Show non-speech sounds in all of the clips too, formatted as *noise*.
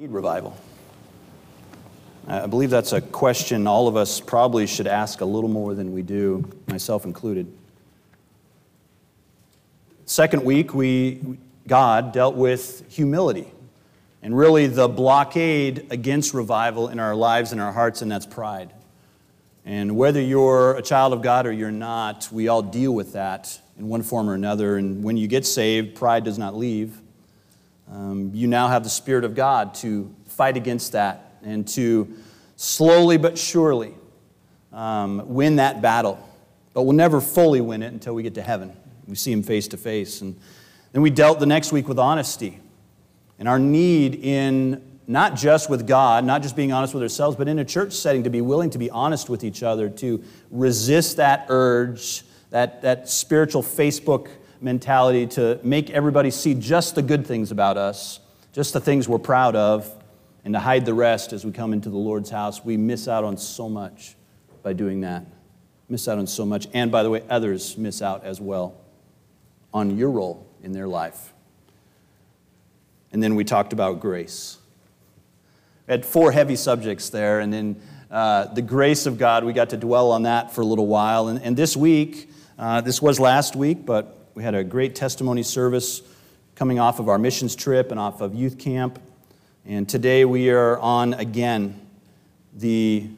need revival? I believe that's a question all of us probably should ask a little more than we do, myself included. Second week, we, God dealt with humility and really the blockade against revival in our lives and our hearts, and that's pride. And whether you're a child of God or you're not, we all deal with that in one form or another. And when you get saved, pride does not leave. Um, you now have the Spirit of God to fight against that and to slowly but surely um, win that battle. But we'll never fully win it until we get to heaven. We see Him face to face. And then we dealt the next week with honesty and our need in not just with God, not just being honest with ourselves, but in a church setting to be willing to be honest with each other, to resist that urge, that, that spiritual Facebook mentality to make everybody see just the good things about us, just the things we're proud of, and to hide the rest as we come into the Lord's house. We miss out on so much by doing that. Miss out on so much. And by the way, others miss out as well on your role in their life. And then we talked about grace. We had four heavy subjects there, and then uh, the grace of God, we got to dwell on that for a little while. And, and this week, uh, this was last week, but we had a great testimony service coming off of our missions trip and off of youth camp. And today we are on again the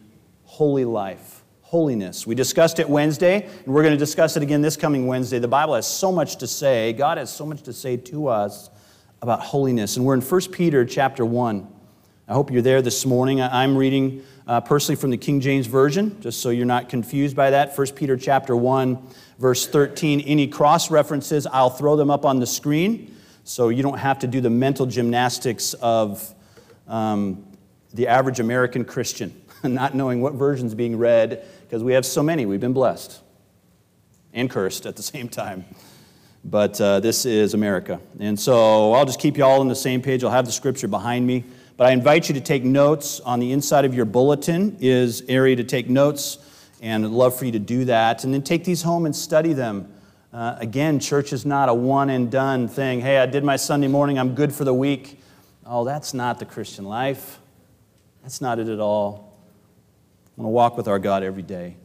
holy life, holiness. We discussed it Wednesday, and we're going to discuss it again this coming Wednesday. The Bible has so much to say, God has so much to say to us about holiness. And we're in 1 Peter chapter 1. I hope you're there this morning. I'm reading uh, personally from the King James Version, just so you're not confused by that. 1 Peter chapter 1, verse 13. Any cross references, I'll throw them up on the screen so you don't have to do the mental gymnastics of um, the average American Christian, *laughs* not knowing what version's being read, because we have so many. We've been blessed and cursed at the *laughs* same time. But uh, this is America. And so I'll just keep you all on the same page. I'll have the scripture behind me. But I invite you to take notes. On the inside of your bulletin is area to take notes and I'd love for you to do that. And then take these home and study them. Uh, again, church is not a one and done thing. Hey, I did my Sunday morning, I'm good for the week. Oh, that's not the Christian life. That's not it at all. I want to walk with our God every day.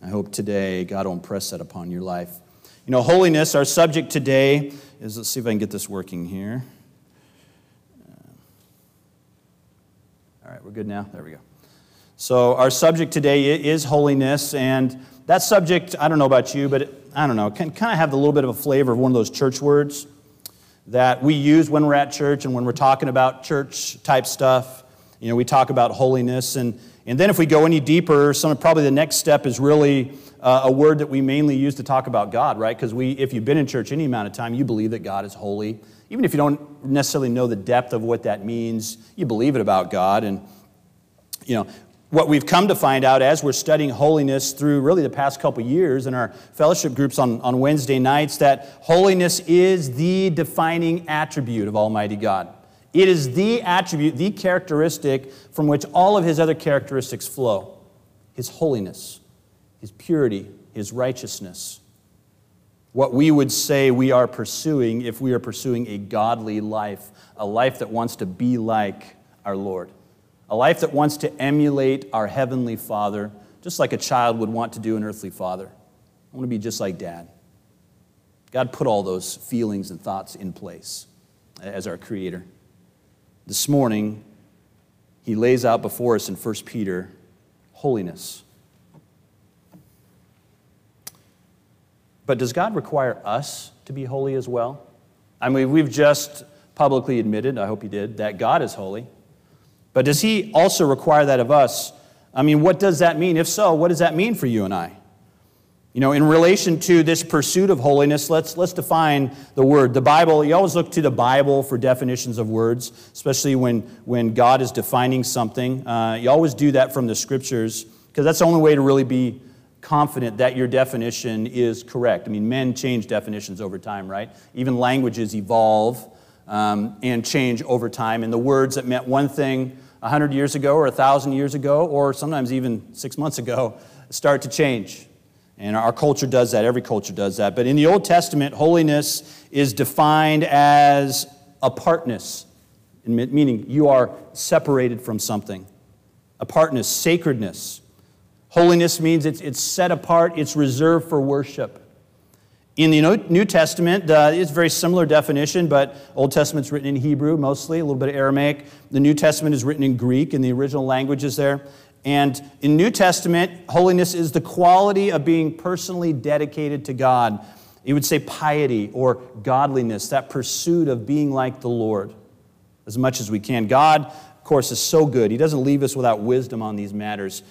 I hope today God will impress that upon your life. You know, holiness, our subject today is, let's see if I can get this working here. Uh, all right, we're good now? There we go. So, our subject today is holiness, and that subject, I don't know about you, but it, I don't know, can kind of have a little bit of a flavor of one of those church words that we use when we're at church and when we're talking about church type stuff. You know, we talk about holiness, and, and then if we go any deeper, some probably the next step is really uh, a word that we mainly use to talk about God, right? Because we, if you've been in church any amount of time, you believe that God is holy. Even if you don't necessarily know the depth of what that means, you believe it about God. And, you know, what we've come to find out as we're studying holiness through really the past couple years in our fellowship groups on, on Wednesday nights that holiness is the defining attribute of Almighty God. It is the attribute, the characteristic from which all of his other characteristics flow his holiness, his purity, his righteousness. What we would say we are pursuing if we are pursuing a godly life, a life that wants to be like our Lord a life that wants to emulate our Heavenly Father, just like a child would want to do an earthly father. I want to be just like dad. God put all those feelings and thoughts in place as our Creator. This morning, He lays out before us in 1 Peter holiness. But does God require us to be holy as well? I mean, we've just publicly admitted, I hope you did, that God is holy. But does he also require that of us? I mean, what does that mean? If so, what does that mean for you and I? You know, in relation to this pursuit of holiness, let's, let's define the word. The Bible, you always look to the Bible for definitions of words, especially when, when God is defining something. Uh, you always do that from the scriptures, because that's the only way to really be confident that your definition is correct. I mean, men change definitions over time, right? Even languages evolve um, and change over time. And the words that meant one thing 100 years ago or 1,000 years ago, or sometimes even six months ago, start to change. And our culture does that, every culture does that. But in the Old Testament, holiness is defined as apartness. meaning you are separated from something. Apartness, sacredness. Holiness means it's, it's set apart, it's reserved for worship. In the New Testament, uh, it's a very similar definition, but Old Testament's written in Hebrew mostly, a little bit of Aramaic. The New Testament is written in Greek, in the original languages there. And in New Testament, holiness is the quality of being personally dedicated to God. You would say piety or godliness, that pursuit of being like the Lord as much as we can. God, of course, is so good. He doesn't leave us without wisdom on these matters.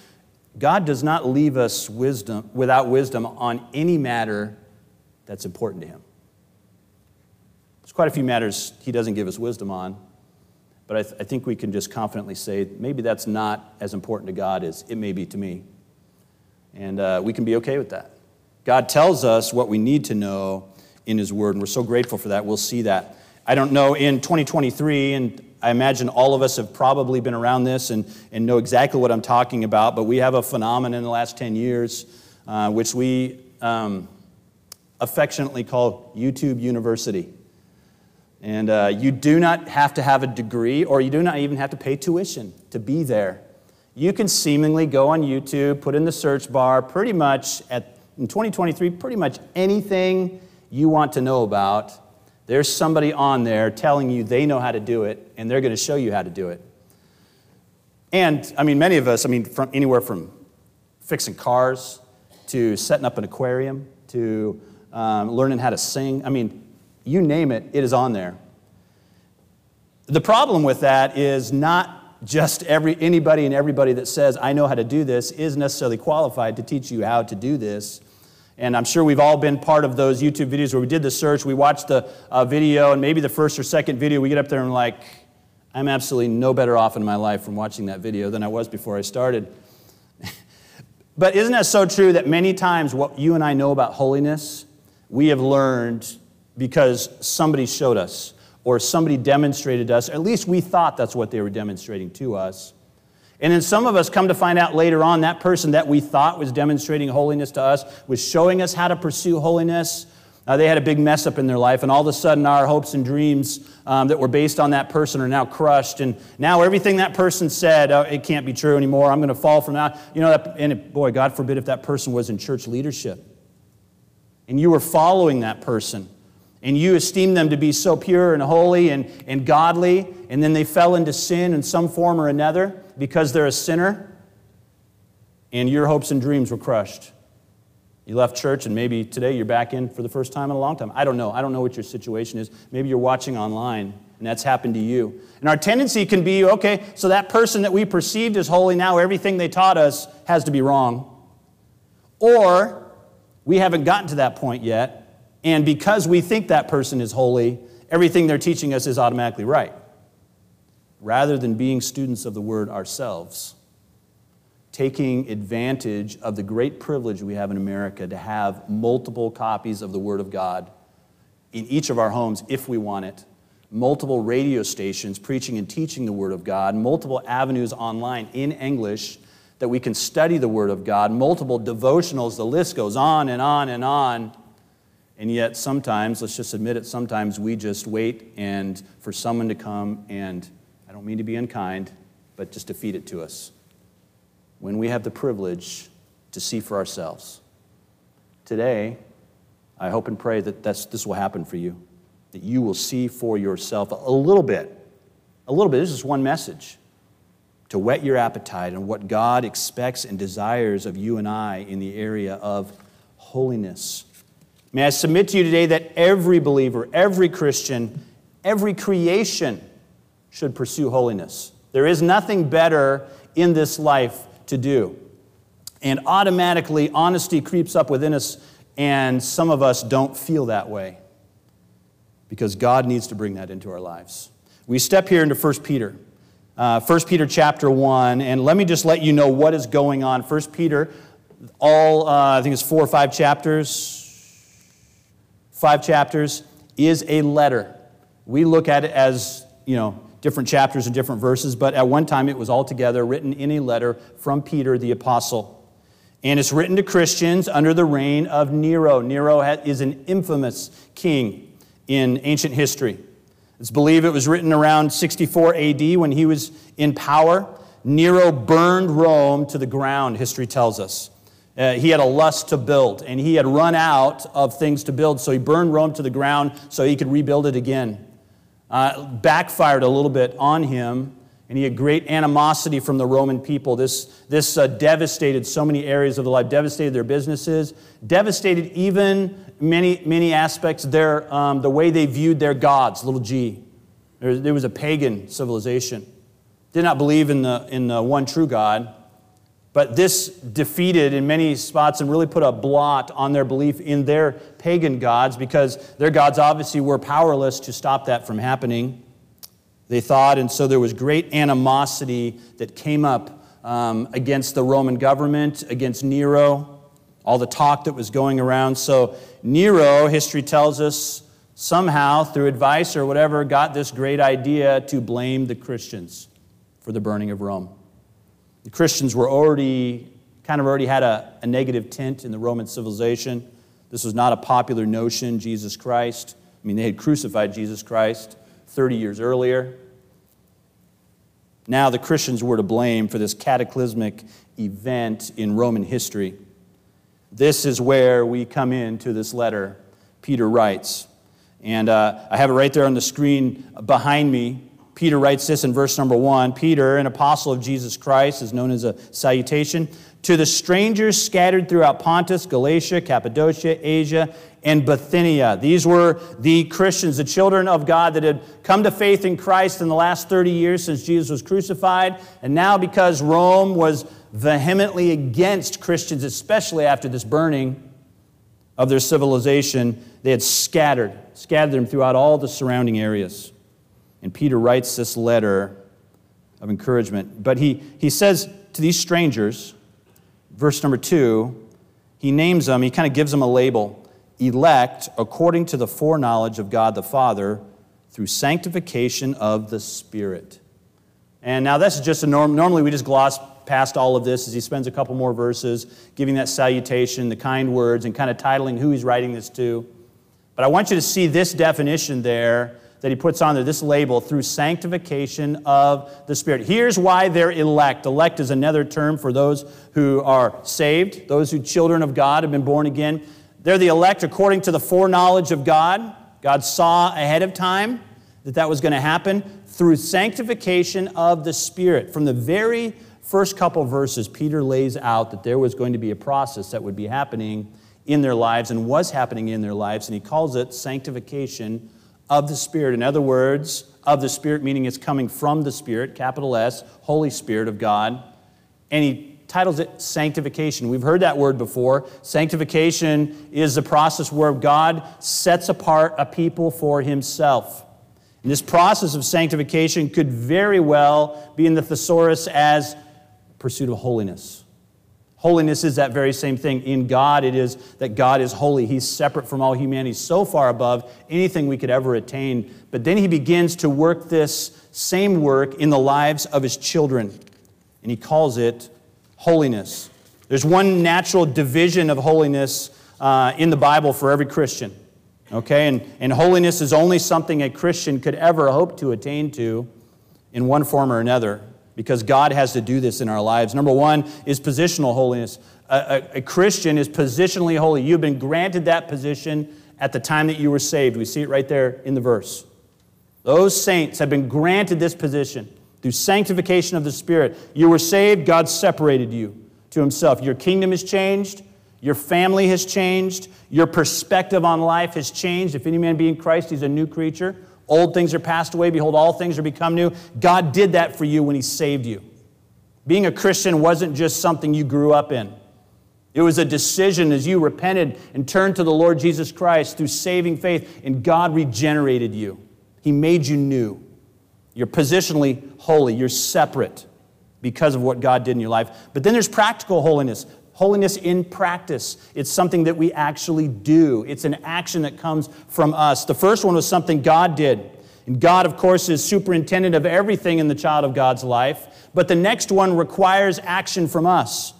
God does not leave us wisdom without wisdom on any matter that's important to him. There's quite a few matters he doesn't give us wisdom on, but I, th- I think we can just confidently say maybe that's not as important to God as it may be to me. And uh, we can be okay with that. God tells us what we need to know in His Word, and we're so grateful for that. We'll see that. I don't know in 2023, and I imagine all of us have probably been around this and, and know exactly what I'm talking about, but we have a phenomenon in the last 10 years uh, which we um, affectionately call YouTube University. And uh, you do not have to have a degree, or you do not even have to pay tuition to be there. You can seemingly go on YouTube, put in the search bar, pretty much at, in 2023, pretty much anything you want to know about. There's somebody on there telling you they know how to do it, and they're going to show you how to do it. And, I mean, many of us, I mean, from anywhere from fixing cars to setting up an aquarium to um, learning how to sing. I mean, you name it, it is on there. The problem with that is not just every, anybody and everybody that says, I know how to do this, is necessarily qualified to teach you how to do this. And I'm sure we've all been part of those YouTube videos where we did the search, we watched the uh, video, and maybe the first or second video, we get up there and like, I'm absolutely no better off in my life from watching that video than I was before I started. *laughs* but isn't that so true that many times what you and I know about holiness we have learned because somebody showed us or somebody demonstrated to us, at least we thought that's what they were demonstrating to us. And then some of us come to find out later on that person that we thought was demonstrating holiness to us was showing us how to pursue holiness. Uh, they had a big mess up in their life, and all of a sudden, our hopes and dreams um, that were based on that person are now crushed. And now everything that person said, oh, it can't be true anymore. I'm going to fall from that. You know, that, and boy, God forbid if that person was in church leadership and you were following that person and you esteemed them to be so pure and holy and, and godly, and then they fell into sin in some form or another because they're a sinner, and your hopes and dreams were crushed. You left church, and maybe today you're back in for the first time in a long time. I don't know. I don't know what your situation is. Maybe you're watching online, and that's happened to you. And our tendency can be okay, so that person that we perceived as holy, now everything they taught us has to be wrong. Or we haven't gotten to that point yet, and because we think that person is holy, everything they're teaching us is automatically right, rather than being students of the Word ourselves, taking advantage of the great privilege we have in America to have multiple copies of the Word of God in each of our homes if we want it, multiple radio stations preaching and teaching the Word of God, multiple avenues online in English that we can study the Word of God, multiple devotionals, the list goes on and on and on. And yet, sometimes, let's just admit it, sometimes we just wait and for someone to come and, I don't mean to be unkind, but just to feed it to us. When we have the privilege to see for ourselves. Today, I hope and pray that this will happen for you, that you will see for yourself a little bit. A little bit. This is one message to whet your appetite on what God expects and desires of you and I in the area of holiness. May I submit to you today that every believer, every Christian, every creation should pursue holiness. There is nothing better in this life to do. And automatically, honesty creeps up within us, and some of us don't feel that way because God needs to bring that into our lives. We step here into 1 Peter uh, 1 Peter chapter 1, and let me just let you know what is going on. 1 Peter, all, uh, I think it's four or five chapters, five chapters, is a letter. We look at it as, you know, different chapters and different verses, but at one time it was all together written in a letter from Peter the apostle. And it's written to Christians under the reign of Nero. Nero is an infamous king in ancient history. It's believed it was written around 64 AD when he was in power. Nero burned Rome to the ground, history tells us. Uh, he had a lust to build, and he had run out of things to build, so he burned Rome to the ground so he could rebuild it again. Uh, backfired a little bit on him, and he had great animosity from the Roman people. This, this uh, devastated so many areas of the life, devastated their businesses, devastated even many, many aspects, their, um, the way they viewed their gods, little g. There, there was a pagan civilization. Did not believe in the, in the one true God. But this defeated in many spots and really put a blot on their belief in their pagan gods because their gods obviously were powerless to stop that from happening. They thought, and so there was great animosity that came up um, against the Roman government, against Nero, all the talk that was going around. So Nero, history tells us, somehow through advice or whatever, got this great idea to blame the Christians for the burning of Rome. The Christians were already, kind of already had a, a negative tint in the Roman civilization. This was not a popular notion, Jesus Christ. I mean, they had crucified Jesus Christ 30 years earlier. Now the Christians were to blame for this cataclysmic event in Roman history. This is where we come into this letter Peter writes. And uh, I have it right there on the screen behind me. Peter writes this in verse number one Peter, an apostle of Jesus Christ, is known as a salutation. To the strangers scattered throughout Pontus, Galatia, Cappadocia, Asia, and Bithynia. These were the Christians, the children of God that had come to faith in Christ in the last 30 years since Jesus was crucified. And now, because Rome was vehemently against Christians, especially after this burning of their civilization, they had scattered, scattered them throughout all the surrounding areas. And Peter writes this letter of encouragement. But he, he says to these strangers, verse number two, he names them, he kind of gives them a label elect according to the foreknowledge of God the Father through sanctification of the Spirit. And now this is just a norm. Normally we just gloss past all of this as he spends a couple more verses giving that salutation, the kind words, and kind of titling who he's writing this to. But I want you to see this definition there that he puts on there, this label, through sanctification of the Spirit. Here's why they're elect. Elect is another term for those who are saved, those who children of God have been born again. They're the elect according to the foreknowledge of God. God saw ahead of time that that was going to happen through sanctification of the Spirit. From the very first couple verses, Peter lays out that there was going to be a process that would be happening in their lives and was happening in their lives, and he calls it sanctification of the Spirit. In other words, of the Spirit, meaning it's coming from the Spirit, capital S, Holy Spirit of God. And he titles it sanctification. We've heard that word before. Sanctification is the process where God sets apart a people for himself. And this process of sanctification could very well be in the thesaurus as pursuit of holiness. Holiness is that very same thing. In God, it is that God is holy. He's separate from all humanity, so far above anything we could ever attain. But then he begins to work this same work in the lives of his children, and he calls it holiness. There's one natural division of holiness uh, in the Bible for every Christian. Okay? And, and holiness is only something a Christian could ever hope to attain to in one form or another because God has to do this in our lives. Number one is positional holiness. A, a, a, Christian is positionally holy. You've been granted that position at the time that you were saved. We see it right there in the verse. Those saints have been granted this position through sanctification of the Spirit. You were saved, God separated you to Himself. Your kingdom has changed, your family has changed, your perspective on life has changed. If any man be in Christ, he's a new creature. Old things are passed away. Behold, all things are become new. God did that for you when He saved you. Being a Christian wasn't just something you grew up in, it was a decision as you repented and turned to the Lord Jesus Christ through saving faith, and God regenerated you. He made you new. You're positionally holy, you're separate because of what God did in your life. But then there's practical holiness. Holiness in practice. It's something that we actually do. It's an action that comes from us. The first one was something God did. And God, of course, is superintendent of everything in the child of God's life. But the next one requires action from us.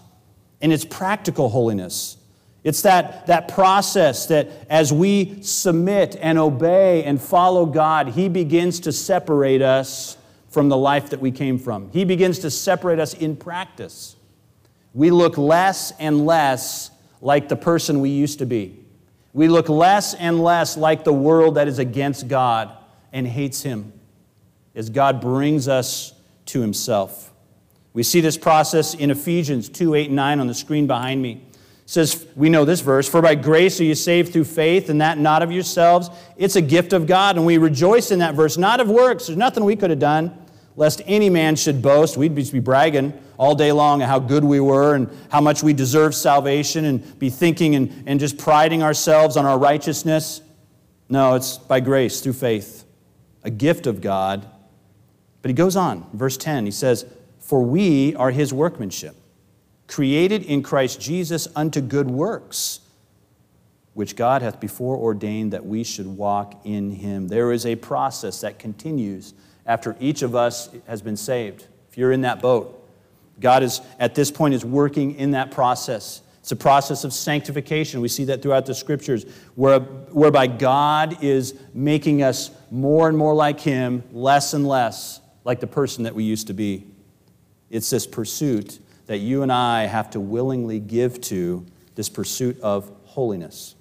And it's practical holiness. It's that, that process that as we submit and obey and follow God, He begins to separate us from the life that we came from. He begins to separate us in practice. We look less and less like the person we used to be. We look less and less like the world that is against God and hates Him as God brings us to Himself. We see this process in Ephesians 2 8 and 9 on the screen behind me says, we know this verse, for by grace are you saved through faith, and that not of yourselves. It's a gift of God. And we rejoice in that verse, not of works. There's nothing we could have done, lest any man should boast. We'd be bragging all day long and how good we were and how much we deserve salvation and be thinking and, and just priding ourselves on our righteousness. No, it's by grace through faith, a gift of God. But he goes on, verse 10, he says, For we are his workmanship created in Christ Jesus unto good works, which God hath before ordained that we should walk in him. There is a process that continues after each of us has been saved. If you're in that boat, God is at this point is working in that process. It's a process of sanctification. We see that throughout the scriptures, where, whereby God is making us more and more like Him, less and less like the person that we used to be. It's this pursuit that you and I have to willingly give to this pursuit of holiness.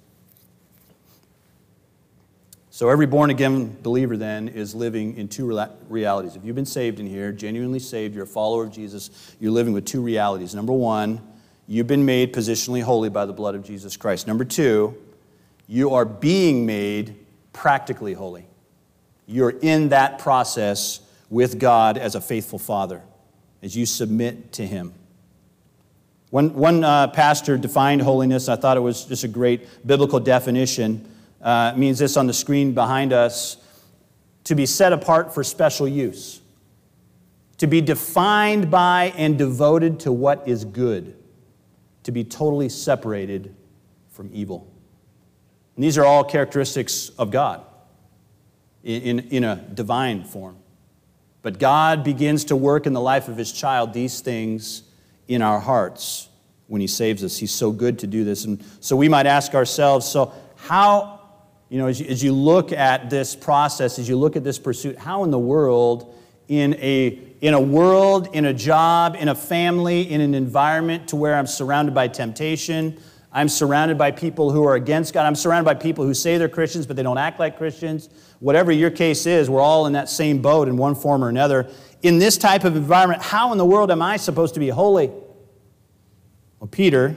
So, every born again believer then is living in two realities. If you've been saved in here, genuinely saved, you're a follower of Jesus, you're living with two realities. Number one, you've been made positionally holy by the blood of Jesus Christ. Number two, you are being made practically holy. You're in that process with God as a faithful father, as you submit to Him. One, one uh, pastor defined holiness, I thought it was just a great biblical definition. Uh, means this on the screen behind us to be set apart for special use, to be defined by and devoted to what is good, to be totally separated from evil. And these are all characteristics of God in, in, in a divine form. But God begins to work in the life of his child these things in our hearts when He saves us. He's so good to do this. And so we might ask ourselves so, how, you know, as you, as you look at this process, as you look at this pursuit, how in the world, in a, in a world, in a job, in a family, in an environment to where I'm surrounded by temptation, I'm surrounded by people who are against God. I'm surrounded by people who say they're Christians, but they don't act like Christians. Whatever your case is, we're all in that same boat in one form or another. In this type of environment, how in the world am I supposed to be holy? Well, Peter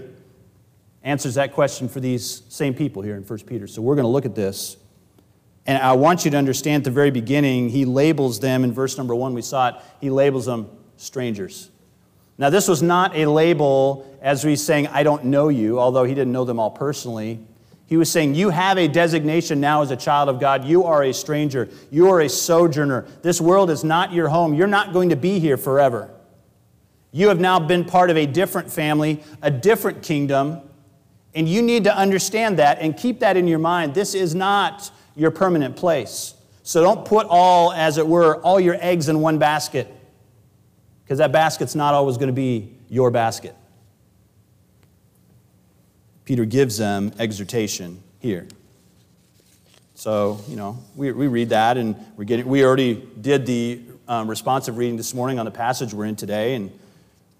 answers that question for these same people here in 1 Peter. So we're going to look at this. And I want you to understand at the very beginning, he labels them in verse number one, we saw it, he labels them strangers. Now, this was not a label as he's saying, I don't know you, although he didn't know them all personally. He was saying, You have a designation now as a child of God. You are a stranger. You are a sojourner. This world is not your home. You're not going to be here forever. You have now been part of a different family, a different kingdom, and you need to understand that and keep that in your mind. This is not your permanent place. So don't put all, as it were, all your eggs in one basket, because that basket's not always going to be your basket. Peter gives them exhortation here. So, you know, we, we read that and we're getting, we already did the um, responsive reading this morning on the passage we're in today, and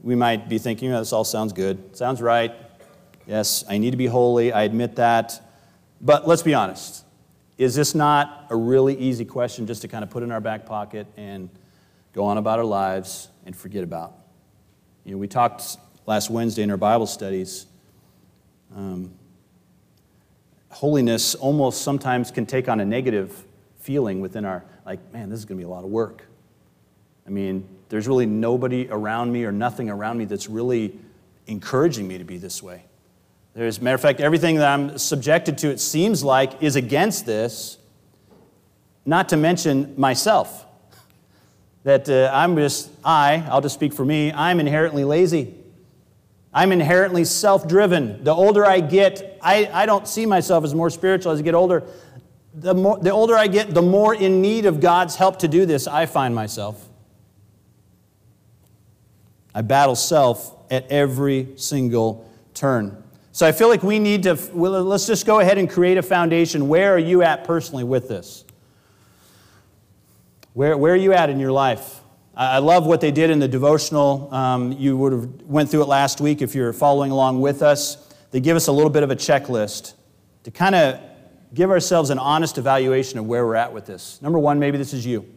we might be thinking, oh, this all sounds good. Sounds right. Yes, I need to be holy. I admit that. But let's be honest. Is this not a really easy question just to kind of put in our back pocket and go on about our lives and forget about? You know, we talked last Wednesday in our Bible studies. Um, holiness almost sometimes can take on a negative feeling within our, like, man, this is going to be a lot of work. I mean, there's really nobody around me or nothing around me that's really encouraging me to be this way. There's, matter of fact, everything that I'm subjected to, it seems like, is against this, not to mention myself. That uh, I'm just, I, I'll just speak for me, I'm inherently lazy. I'm inherently self driven. The older I get, I, I don't see myself as more spiritual as I get older. The, more, the older I get, the more in need of God's help to do this I find myself. I battle self at every single turn. So I feel like we need to, well, let's just go ahead and create a foundation. Where are you at personally with this? Where, where are you at in your life? I love what they did in the devotional. Um, you would have went through it last week if you're following along with us. They give us a little bit of a checklist to kind of give ourselves an honest evaluation of where we're at with this. Number one, maybe this is you.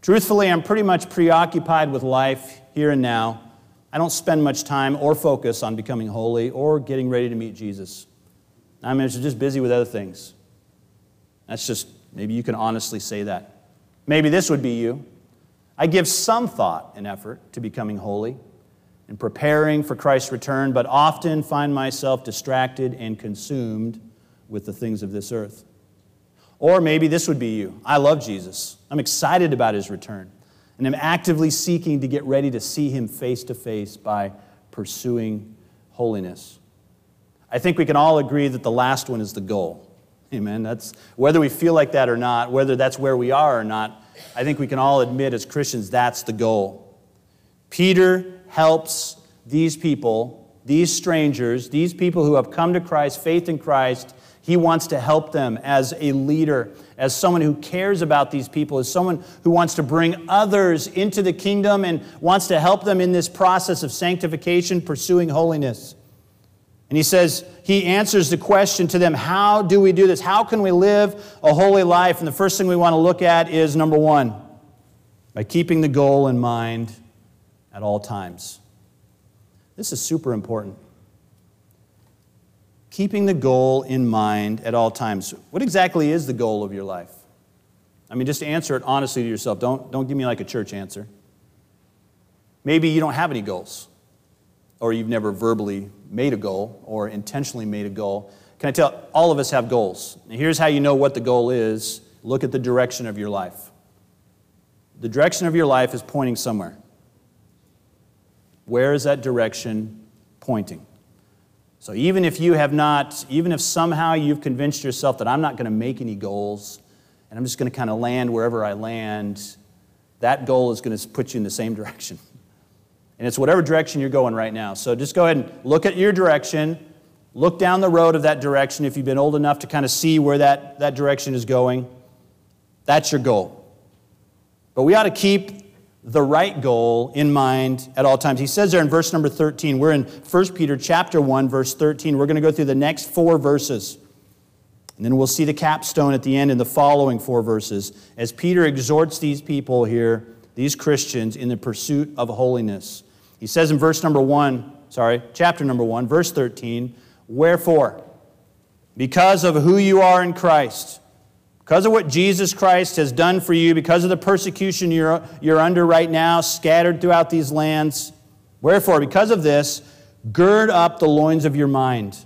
Truthfully, I'm pretty much preoccupied with life here and now. I don't spend much time or focus on becoming holy or getting ready to meet Jesus. I'm just busy with other things. That's just, maybe you can honestly say that. Maybe this would be you. I give some thought and effort to becoming holy and preparing for Christ's return, but often find myself distracted and consumed with the things of this earth. Or maybe this would be you. I love Jesus. I'm excited about his return, and I'm actively seeking to get ready to see him face to face by pursuing holiness. I think we can all agree that the last one is the goal. Amen. That's whether we feel like that or not, whether that's where we are or not, I think we can all admit as Christians that's the goal. Peter helps these people, these strangers, these people who have come to Christ, faith in Christ. He wants to help them as a leader, as someone who cares about these people, as someone who wants to bring others into the kingdom and wants to help them in this process of sanctification, pursuing holiness. And he says, he answers the question to them how do we do this? How can we live a holy life? And the first thing we want to look at is number one, by keeping the goal in mind at all times. This is super important. Keeping the goal in mind at all times. What exactly is the goal of your life? I mean, just answer it honestly to yourself. Don't, don't give me like a church answer. Maybe you don't have any goals or you've never verbally made a goal or intentionally made a goal. Can I tell all of us have goals? And here's how you know what the goal is look at the direction of your life. The direction of your life is pointing somewhere. Where is that direction pointing? So even if you have not, even if somehow you've convinced yourself that I'm not going to make any goals and I'm just going to kind of land wherever I land, that goal is going to put you in the same *laughs* direction. And it's whatever direction you're going right now. So just go ahead and look at your direction. Look down the road of that direction if you've been old enough to kind of see where that, that direction is going. That's your goal. But we ought to keep the right goal in mind at all times. He says there in verse number 13, we're in 1 Peter chapter 1, verse 13. We're going to go through the next four verses. And then we'll see the capstone at the end in the following four verses as Peter exhorts these people here these Christians in the pursuit of holiness. He says in verse number 1, sorry, chapter number 1, verse 13, Wherefore, because of who you are in Christ, because of what Jesus Christ has done for you, because of the persecution you're, you're under right now, scattered throughout these lands, wherefore, because of this, gird up the loins of your mind,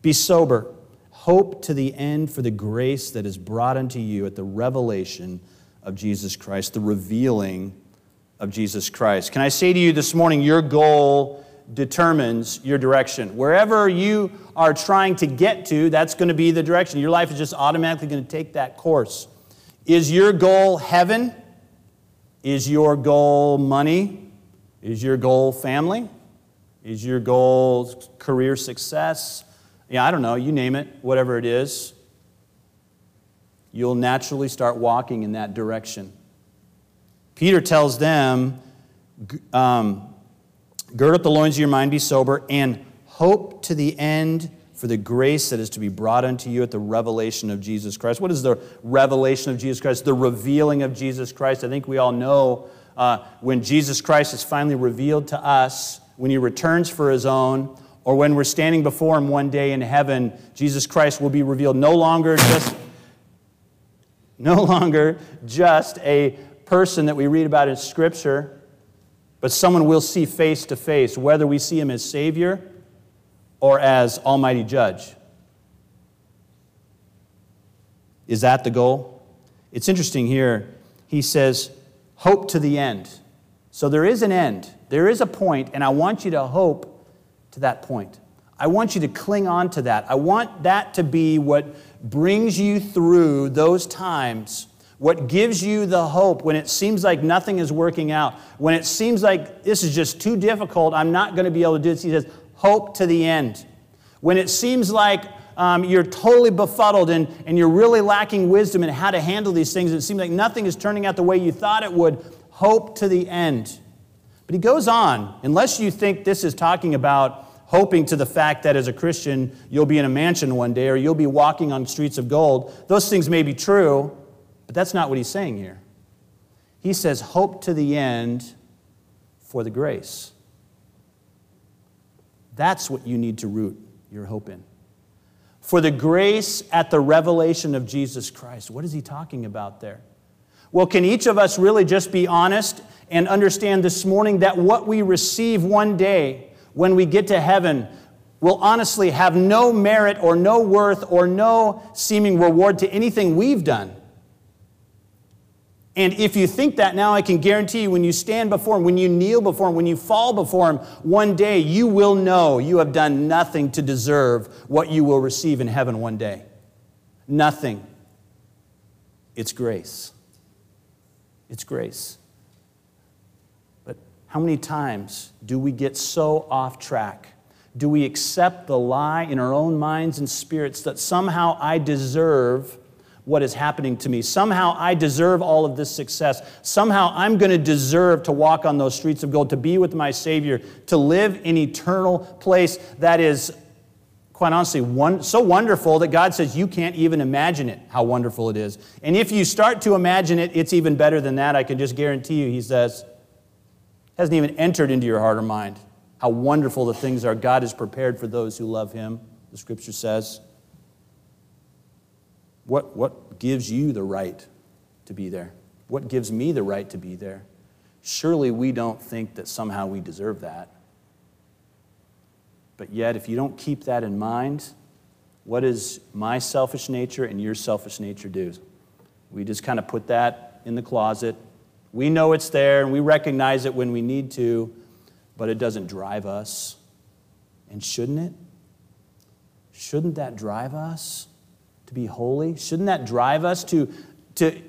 be sober, hope to the end for the grace that is brought unto you at the revelation of Jesus Christ, the revealing of Jesus Christ. Can I say to you this morning, your goal determines your direction. Wherever you are trying to get to, that's going to be the direction. Your life is just automatically going to take that course. Is your goal heaven? Is your goal money? Is your goal family? Is your goal career success? Yeah, I don't know, you name it, whatever it is you'll naturally start walking in that direction. Peter tells them, um, Gird up the loins of your mind, be sober, and hope to the end for the grace that is to be brought unto you at the revelation of Jesus Christ. What is the revelation of Jesus Christ? The revealing of Jesus Christ. I think we all know uh, when Jesus Christ is finally revealed to us, when he returns for his own, or when we're standing before him one day in heaven, Jesus Christ will be revealed no longer just no *laughs* longer just a person that we read about in Scripture, but someone we'll see face to face, whether we see him as Savior or as Almighty Judge. Is that the goal? It's interesting here. He says, hope to the end. So there is an end, there is a point, and I want you to hope to that point. I want you to cling on to that. I want that to be what brings you through those times, what gives you the hope when it seems like nothing is working out, when it seems like this is just too difficult, I'm not going to be able to do this. He says, hope to the end. when it seems like um, you're totally befuddled and, and you're really lacking wisdom in how to handle these things, it seems like nothing is turning out the way you thought it would, hope to the end. But he goes on, unless you think this is talking about hoping to the fact that as a Christian you'll be in a mansion one day or you'll be walking on streets of gold, those things may be true, but that's not what he's saying here. He says, hope to the end for the grace. That's what you need to root your hope in. For the grace at the revelation of Jesus Christ. What is he talking about there? Well, can each of us really just be honest and understand this morning that what we receive one day when we get to heaven will honestly have no merit or no worth or no seeming reward to anything we've done? And if you think that now, I can guarantee you when you stand before Him, when you kneel before Him, when you fall before Him, one day you will know you have done nothing to deserve what you will receive in heaven one day. Nothing. It's grace. It's grace. But how many times do we get so off track? Do we accept the lie in our own minds and spirits that somehow I deserve? What is happening to me. Somehow I deserve all of this success. Somehow I'm going to deserve to walk on those streets of gold, to be with my Savior, to live in eternal place that is, quite honestly, one, so wonderful that God says you can't even imagine it, how wonderful it is. And if you start to imagine it, it's even better than that. I can just guarantee you, He says, hasn't even entered into your heart or mind how wonderful the things are God has prepared for those who love Him, the scripture says. What, what gives you the right to be there? What gives me the right to be there? Surely we don't think that somehow we deserve that. But yet, if you don't keep that in mind, what does my selfish nature and your selfish nature do? We just kind of put that in the closet. We know it's there and we recognize it when we need to, but it doesn't drive us. And shouldn't it? Shouldn't that drive us? To be holy? Shouldn't that drive us to, to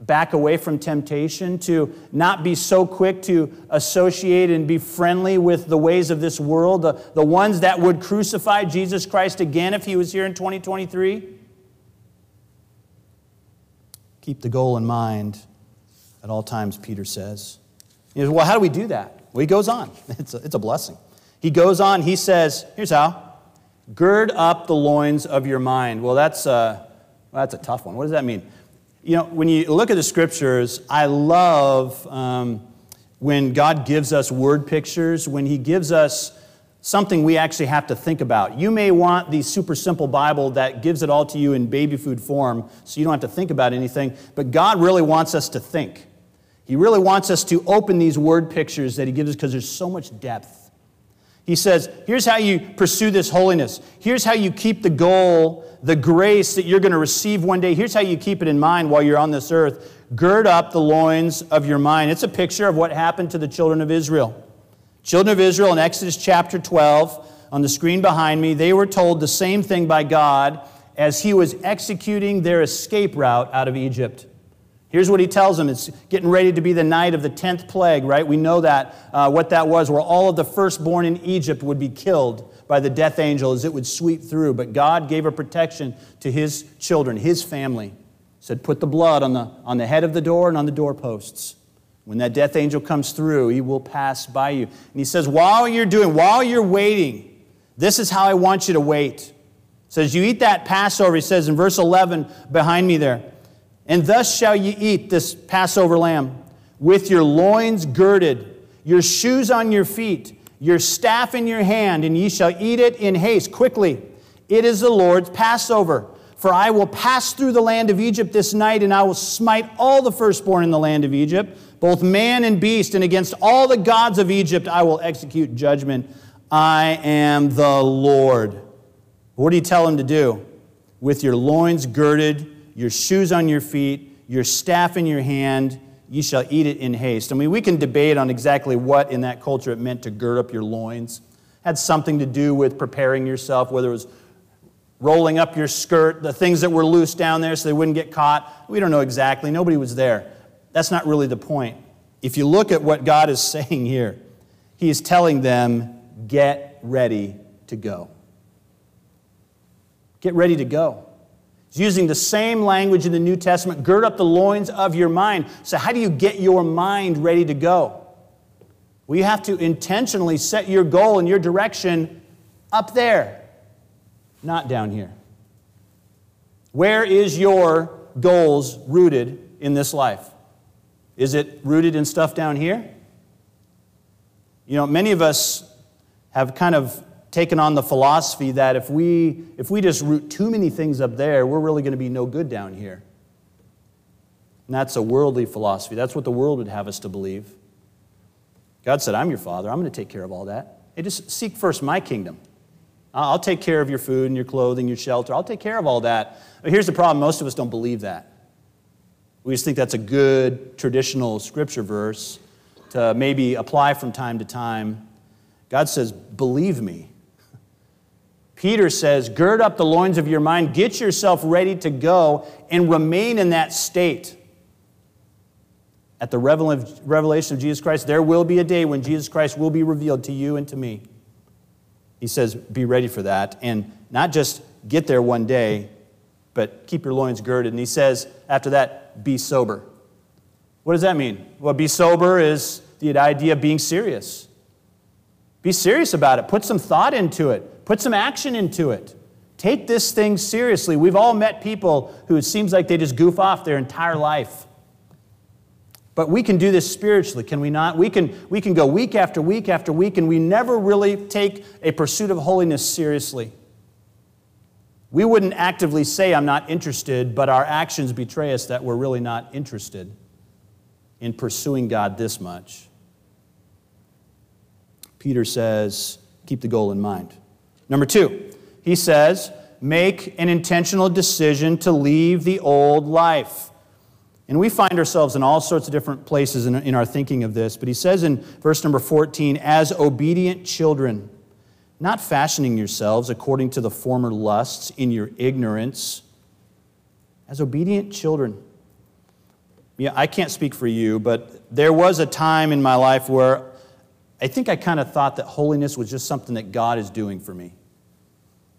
back away from temptation, to not be so quick to associate and be friendly with the ways of this world, the, the ones that would crucify Jesus Christ again if he was here in 2023? Keep the goal in mind at all times, Peter says. He says, well, how do we do that? Well, he goes on. *laughs* It's a, it's a blessing. He goes on, he says, here's how Gird up the loins of your mind. Well, that's, uh, well, that's a tough one. What does that mean? You know, when you look at the scriptures, I love um, when God gives us word pictures, when He gives us something we actually have to think about. You may want the super simple Bible that gives it all to you in baby food form, so you don't have to think about anything, but God really wants us to think. He really wants us to open these word pictures that He gives us because there's so much depth. He says, here's how you pursue this holiness. Here's how you keep the goal, the grace that you're going to receive one day. Here's how you keep it in mind while you're on this earth. Gird up the loins of your mind. It's a picture of what happened to the children of Israel. Children of Israel in Exodus chapter 12, on the screen behind me, they were told the same thing by God as he was executing their escape route out of Egypt. Here's what he tells them. It's getting ready to be the night of the 10th plague, right? We know that, uh, what that was, where all of the firstborn in Egypt would be killed by the death angel as it would sweep through. But God gave a protection to his children, his family. He said, Put the blood on the, on the head of the door and on the doorposts. When that death angel comes through, he will pass by you. And he says, While you're doing, while you're waiting, this is how I want you to wait. He says, You eat that Passover, he says in verse 11 behind me there. And thus shall ye eat this Passover lamb, with your loins girded, your shoes on your feet, your staff in your hand, and ye shall eat it in haste, quickly. It is the Lord's Passover. For I will pass through the land of Egypt this night, and I will smite all the firstborn in the land of Egypt, both man and beast, and against all the gods of Egypt I will execute judgment. I am the Lord. What do you tell him to do? With your loins girded, your shoes on your feet, your staff in your hand, you shall eat it in haste. I mean, we can debate on exactly what in that culture it meant to gird up your loins. It had something to do with preparing yourself, whether it was rolling up your skirt, the things that were loose down there so they wouldn't get caught. We don't know exactly. Nobody was there. That's not really the point. If you look at what God is *laughs* saying here, He is telling them, get ready to go. Get ready to go. Using the same language in the New Testament. Gird up the loins of your mind. So, how do you get your mind ready to go? Well, you have to intentionally set your goal and your direction up there, not down here. Where is your goals rooted in this life? Is it rooted in stuff down here? You know, many of us have kind of taken on the philosophy that if we, if we just root too many things up there, we're really going to be no good down here. And that's a worldly philosophy. That's what the world would have us to believe. God said, I'm your father. I'm going to take care of all that. Hey, just seek first my kingdom. I'll take care of your food and your clothing, your shelter. I'll take care of all that. But here's the problem most of us don't believe that. We just think that's a good traditional scripture verse to maybe apply from time to time. God says, Believe me. Peter says, Gird up the loins of your mind, get yourself ready to go, and remain in that state. At the revelation of Jesus Christ, there will be a day when Jesus Christ will be revealed to you and to me. He says, Be ready for that. And not just get there one day, but keep your loins girded. And he says, after that, be sober. What does that mean? Well, be sober is the idea of being serious. Be serious about it. Put some thought into it. Put some action into it. Take this thing seriously. We've all met people who it seems like they just goof off their entire life. But we can do this spiritually, can we not? We can, we can go week after week after week, and we never really take a pursuit of holiness seriously. We wouldn't actively say, I'm not interested, but our actions betray us that we're really not interested in pursuing God this much. Peter says, keep the goal in mind. Number two, he says, make an intentional decision to leave the old life. And we find ourselves in all sorts of different places in, in our thinking of this, but he says in verse number 14, as obedient children, not fashioning yourselves according to the former lusts in your ignorance, as obedient children. Yeah, I can't speak for you, but there was a time in my life where I think I kind of thought that holiness was just something that God is doing for me.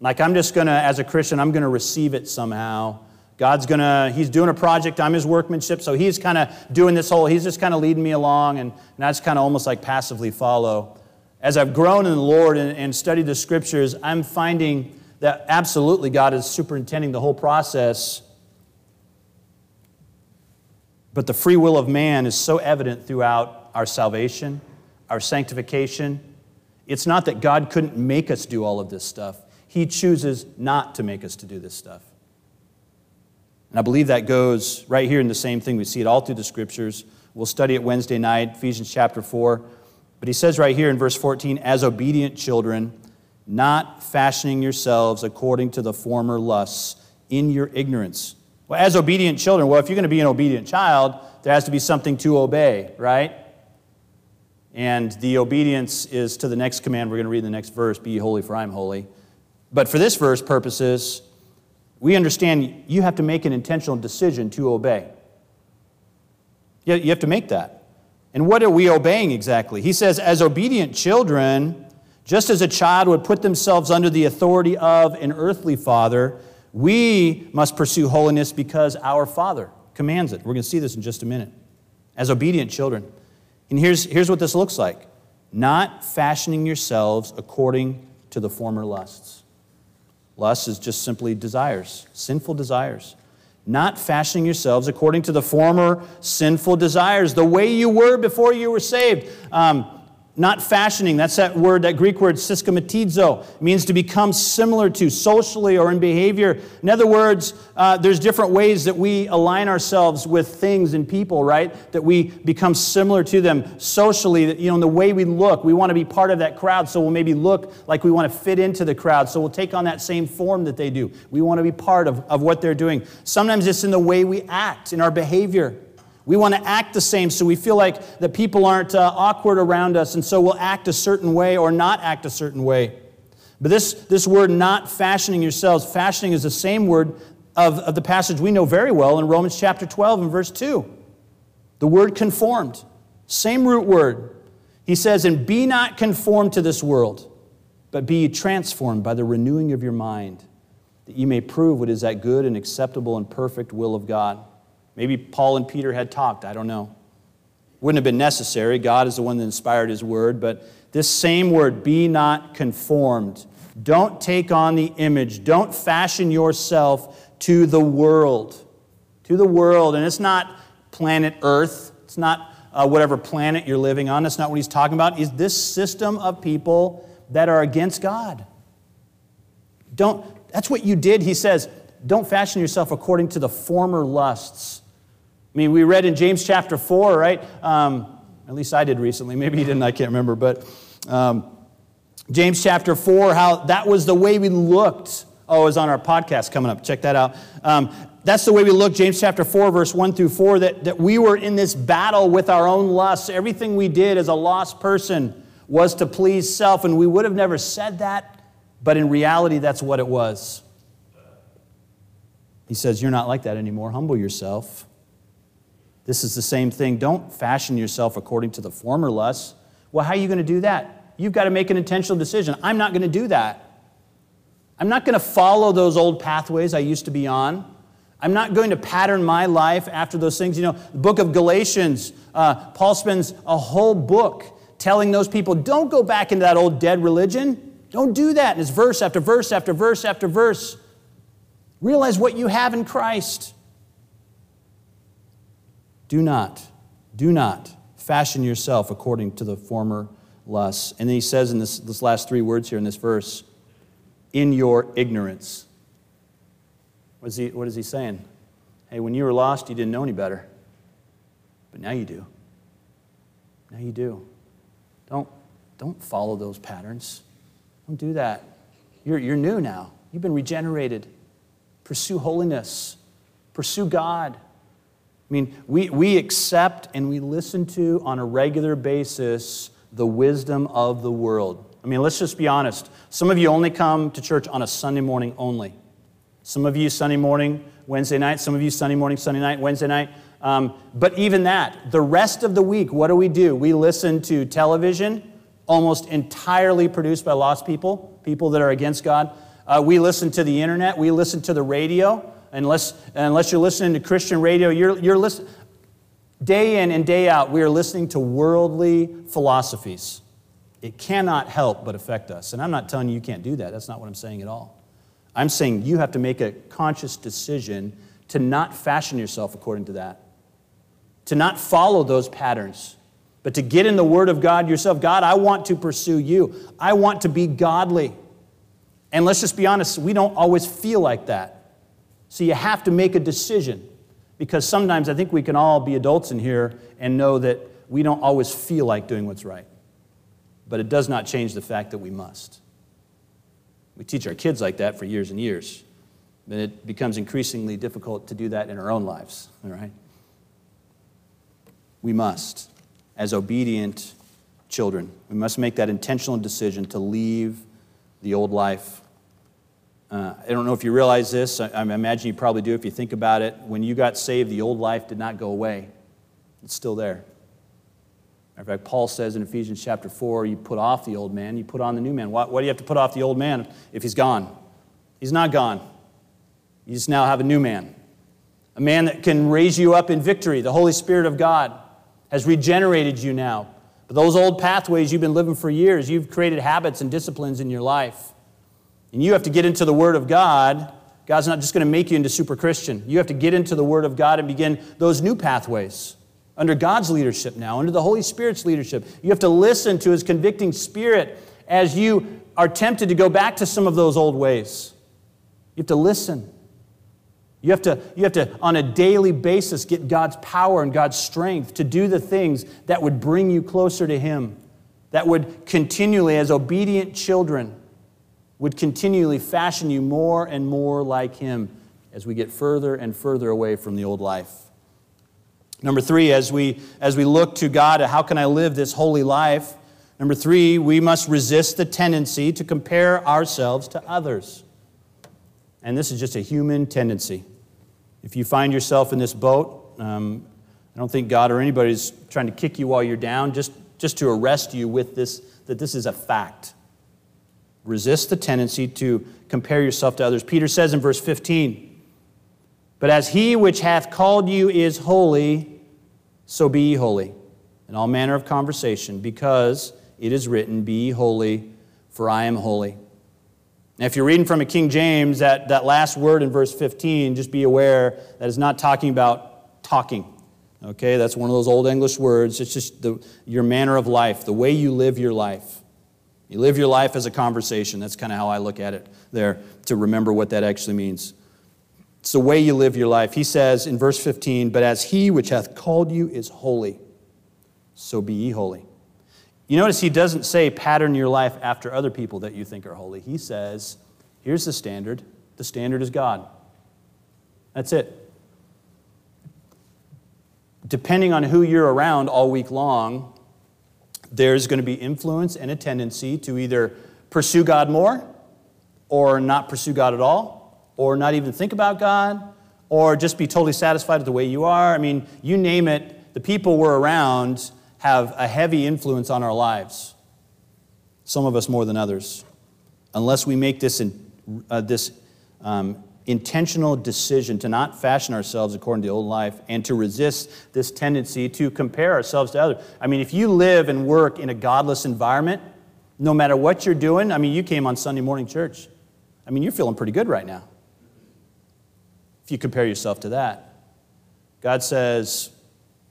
Like I'm just going to, as a Christian, I'm going to receive it somehow. God's going to, He's doing a project, I'm His workmanship, so He's kind of doing this whole, He's just kind of leading me along, and, and I just kind of almost like passively follow as I've grown in the Lord and, and studied the scriptures, I'm finding that absolutely God is superintending the whole process. But the free will of man is so evident throughout our salvation, our sanctification. It's not that God couldn't make us do all of this stuff, He chooses not to make us to do this stuff. And I believe that goes right here in the same thing. We see it all through the scriptures. We'll study it Wednesday night, Ephesians chapter 4. But he says right here in verse 14, as obedient children, not fashioning yourselves according to the former lusts in your ignorance. Well, as obedient children, well, if you're going to be an obedient child, there has to be something to obey, right? And the obedience is to the next command we're going to read in the next verse be holy, for I'm holy. But for this verse purposes, we understand you have to make an intentional decision to obey. You have to make that. And what are we obeying exactly? He says, as obedient children, just as a child would put themselves under the authority of an earthly father, we must pursue holiness because our Father commands it. We're going to see this in just a minute. As obedient children. And here's, here's what this looks like not fashioning yourselves according to the former lusts. Lust is just simply desires, sinful desires not fashioning yourselves according to the former sinful desires, the way you were before you were saved. Um, not fashioning, that's that word, that Greek word, suschematizo, means to become similar to socially or in behavior. In other words, uh, there's different ways that we align ourselves with things and people, right? That we become similar to them socially, that, you know, in the way we look. We want to be part of that crowd, so we'll maybe look like we want to fit into the crowd, so we'll take on that same form that they do. We want to be part of, of what they're doing. Sometimes it's in the way we act, in our behavior. We want to act the same so we feel like the people aren't uh, awkward around us, and so we'll act a certain way or not act a certain way. But this, this word, not fashioning yourselves, fashioning is the same word of, of the passage we know very well in Romans chapter 12 and verse 2. The word conformed, same root word. He says, And be not conformed to this world, but be transformed by the renewing of your mind, that you may prove what is that good and acceptable and perfect will of God. Maybe Paul and Peter had talked, I don't know. Wouldn't have been necessary. God is the one that inspired his word, but this same word, be not conformed. Don't take on the image. Don't fashion yourself to the world. To the world. And it's not planet Earth. It's not uh, whatever planet you're living on. That's not what he's talking about. Is this system of people that are against God. Don't, that's what you did. He says, don't fashion yourself according to the former lusts. I mean, we read in James chapter 4, right? Um, at least I did recently. Maybe you didn't, I can't remember. But um, James chapter 4, how that was the way we looked. Oh, it was on our podcast coming up. Check that out. Um, that's the way we look, James chapter 4, verse 1 through 4, that, that we were in this battle with our own lusts. Everything we did as a lost person was to please self, and we would have never said that, but in reality, that's what it was. He says, You're not like that anymore. Humble yourself. This is the same thing. Don't fashion yourself according to the former lusts. Well, how are you going to do that? You've got to make an intentional decision. I'm not going to do that. I'm not going to follow those old pathways I used to be on. I'm not going to pattern my life after those things. You know, the book of Galatians, uh, Paul spends a whole book telling those people, don't go back into that old dead religion. Don't do that. And it's verse after verse after verse after verse. Realize what you have in Christ. Do not, do not fashion yourself according to the former lusts. And then he says in this, this last three words here in this verse, in your ignorance. What is, he, what is he saying? Hey, when you were lost, you didn't know any better. But now you do. Now you do. Don't, don't follow those patterns. Don't do that. You're, you're new now. You've been regenerated. Pursue holiness. Pursue God. I mean, we, we accept and we listen to on a regular basis the wisdom of the world. I mean, let's just be honest. Some of you only come to church on a Sunday morning only. Some of you Sunday morning, Wednesday night. Some of you Sunday morning, Sunday night, Wednesday night. Um, but even that, the rest of the week, what do we do? We listen to television, almost entirely produced by lost people, people that are against God. Uh, we listen to the internet. We listen to the radio. Unless, unless you're listening to Christian radio, you're, you're listening. Day in and day out, we are listening to worldly philosophies. It cannot help but affect us. And I'm not telling you you can't do that. That's not what I'm saying at all. I'm saying you have to make a conscious decision to not fashion yourself according to that to not follow those patterns, but to get in the Word of God yourself. God, I want to pursue you. I want to be godly. And let's just be honest, we don't always feel like that. So you have to make a decision because sometimes I think we can all be adults in here and know that we don't always feel like doing what's right. But it does not change the fact that we must. We teach our kids like that for years and years. But it becomes increasingly difficult to do that in our own lives, all right? we must, as obedient children, we must make that intentional decision to leave the old life. Uh, I don't know if you realize this. I, I imagine you probably do if you think about it. When you got saved, the old life did not go away, it's still there. In fact, Paul says in Ephesians chapter 4, you put off the old man, you put on the new man. Why, why do you have to put off the old man if he's gone? He's not gone. You just now have a new man, a man that can raise you up in victory, the Holy Spirit of God has regenerated you now. But those old pathways you've been living for years, you've created habits and disciplines in your life. And you have to get into the Word of God. God's not just going to make you into super Christian. You have to get into the Word of God and begin those new pathways under God's leadership now, under the Holy Spirit's leadership. You have to listen to His convicting Spirit as you are tempted to go back to some of those old ways. You have to listen. You have, to, you have to, on a daily basis, get God's power and God's strength to do the things that would bring you closer to Him, that would continually, as obedient children, would continually fashion you more and more like Him as we get further and further away from the old life. Number three, as we, as we look to God, how can I live this holy life? Number three, we must resist the tendency to compare ourselves to others. And this is just a human tendency. If you find yourself in this boat, um, I don't think God or anybody is trying to kick you while you're down, just, just to arrest you with this, that this is a fact. Resist the tendency to compare yourself to others. Peter says in verse 15, But as he which hath called you is holy, so be ye holy in all manner of conversation, because it is written, Be ye holy, for I am holy. Now, if you're reading from a King James, that, that last word in verse 15, just be aware that is not talking about talking. Okay, that's one of those old English words. It's just the, your manner of life, the way you live your life. You live your life as a conversation. That's kind of how I look at it there to remember what that actually means. It's the way you live your life. He says in verse 15, But as he which hath called you is holy, so be ye holy. You notice he doesn't say pattern your life after other people that you think are holy. He says, Here's the standard. The standard is God. That's it depending on who you're around all week long, there's going to be influence and a tendency to either pursue God more or not pursue God at all or not even think about God or just be totally satisfied with the way you are. I mean, you name it, the people we're around have a heavy influence on our lives. Some of us more than others. Unless we make this, in, uh, this um, intentional decision to not fashion ourselves according to the old life and to resist this tendency to compare ourselves to others. I mean, if you live and work in a godless environment, no matter what you're doing, I mean, you came on Sunday morning church. I mean, you're feeling pretty good right now. If you compare yourself to that, God says,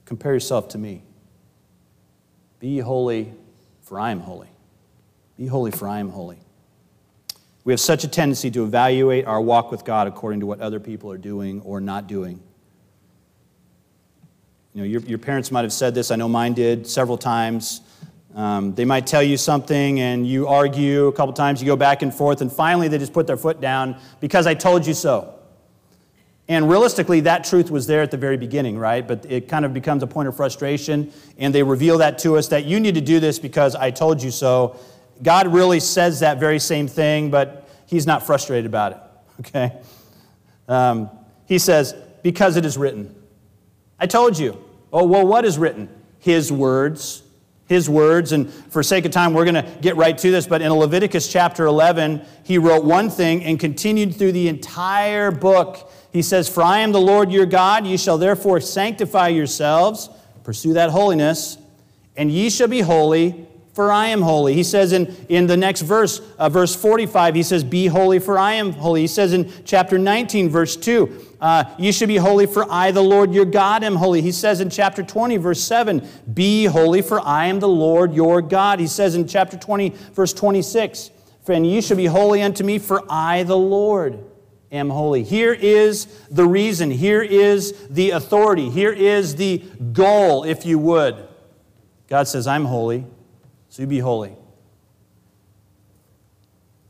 compare yourself to me. Be holy, for I am holy. Be holy, for I am holy. We have such a tendency to evaluate our walk with God according to what other people are doing or not doing. You know, your, your parents might have said this, I know mine did several times. Um, they might tell you something and you argue a couple times, you go back and forth, and finally they just put their foot down because I told you so. And realistically, that truth was there at the very beginning, right? But it kind of becomes a point of frustration, and they reveal that to us that you need to do this because I told you so. God really says that very same thing, but he's not frustrated about it, *laughs* okay? Um, he says, Because it is written. I told you. Oh, well, what is written? His words. His words. And for sake of time, we're going to get right to this, but in Leviticus chapter 11, he wrote one thing and continued through the entire book. He says, For I am the Lord your God, ye shall therefore sanctify yourselves, pursue that holiness, and ye shall be holy, for I am holy. He says in, in the next verse, uh, verse 45, he says, Be holy, for I am holy. He says in chapter 19, verse 2, uh, You should be holy, for I, the Lord your God, am holy. He says in chapter 20, verse 7, Be holy, for I am the Lord your God. He says in chapter 20, verse 26, Friend, ye should be holy unto me, for I, the Lord, am holy. Here is the reason. Here is the authority. Here is the goal, if you would. God says, I'm holy. So you be holy.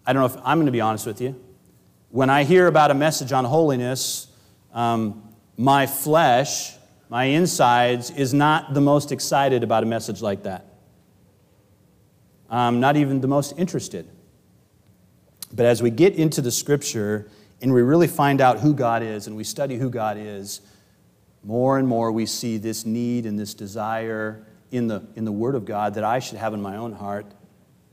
I don't know if I'm going to be honest with you. When I hear about a message on holiness, um, my flesh, my insides, is not the most excited about a message like that. I'm not even the most interested. But as we get into the scripture and we really find out who God is and we study who God is, more and more we see this need and this desire in the, in the Word of God that I should have in my own heart,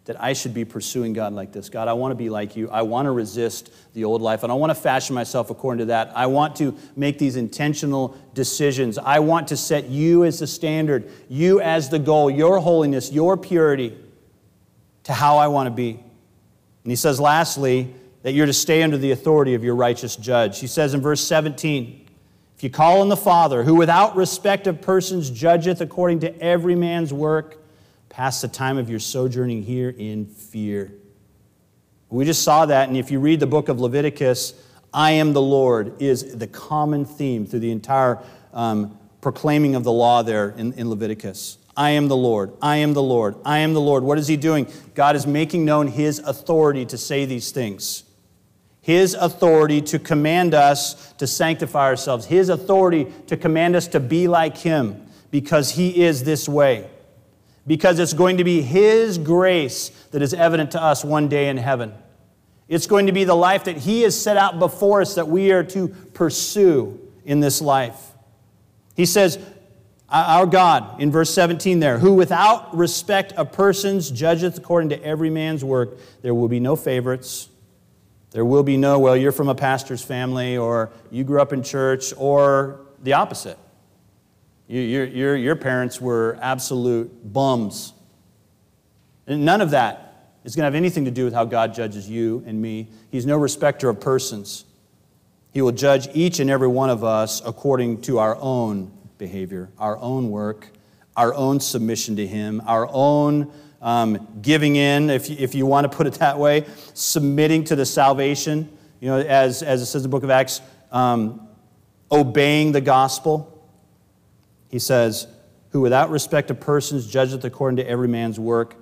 that I should be pursuing God like this. God, I want to be like you. I want to resist the old life. and I want to fashion myself according to that. I want to make these intentional decisions. I want to set you as the standard, you as the goal, your holiness, your purity to how I want to be. And he says, lastly, that you're to stay under the authority of your righteous judge. He says in verse 17, if you call on the Father, who without respect of persons judgeth according to every man's work, pass the time of your sojourning here in fear. We just saw that, and if you read the book of Leviticus, I am the Lord is the common theme through the entire um, proclaiming of the law there in, in Leviticus. I am the Lord. I am the Lord. I am the Lord. What is he doing? God is making known his authority to say these things. His authority to command us to sanctify ourselves, His authority to command us to be like Him because He is this way. Because it's going to be His grace that is evident to us one day in heaven. It's going to be the life that He has set out before us that we are to pursue in this life. He says, Our God, in verse 17 there, who without respect of persons judgeth according to every man's work, there will be no favorites. There will be no, well, you're from a pastor's family, or you grew up in church, or the opposite. You, your, your, your parents were absolute bums. And none of that is going to have anything to do with how God judges you and me. He's no respecter of persons. He will judge each and every one of us according to our own behavior, our own work, our own submission to Him, our own um, giving in, if you, if you want to put it that way, submitting to the salvation, you know, as, as it says in the book of Acts, um, obeying the gospel. He says, Who without respect of persons judgeth according to every man's work,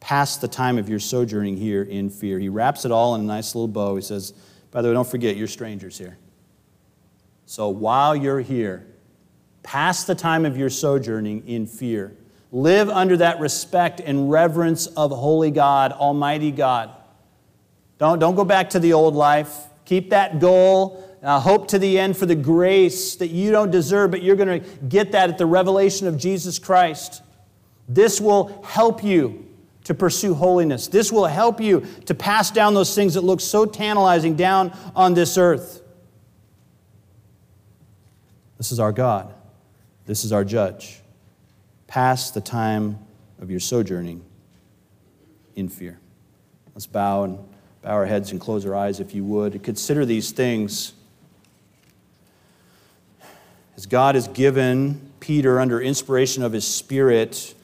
pass the time of your sojourning here in fear. He wraps it all in a nice little bow. He says, By the way, don't forget, you're strangers here. So while you're here, pass the time of your sojourning in fear. Live under that respect and reverence of holy God, Almighty God. Don't, don't go back to the old life. Keep that goal. Uh, hope to the end for the grace that you don't deserve, but you're going to get that at the revelation of Jesus Christ. This will help you to pursue holiness. This will help you to pass down those things that look so tantalizing down on this earth. This is our God. This is our judge. Pass the time of your sojourning in fear. Let's bow and bow our heads and close our eyes if you would. Consider these things as God has given Peter, under inspiration of his Spirit,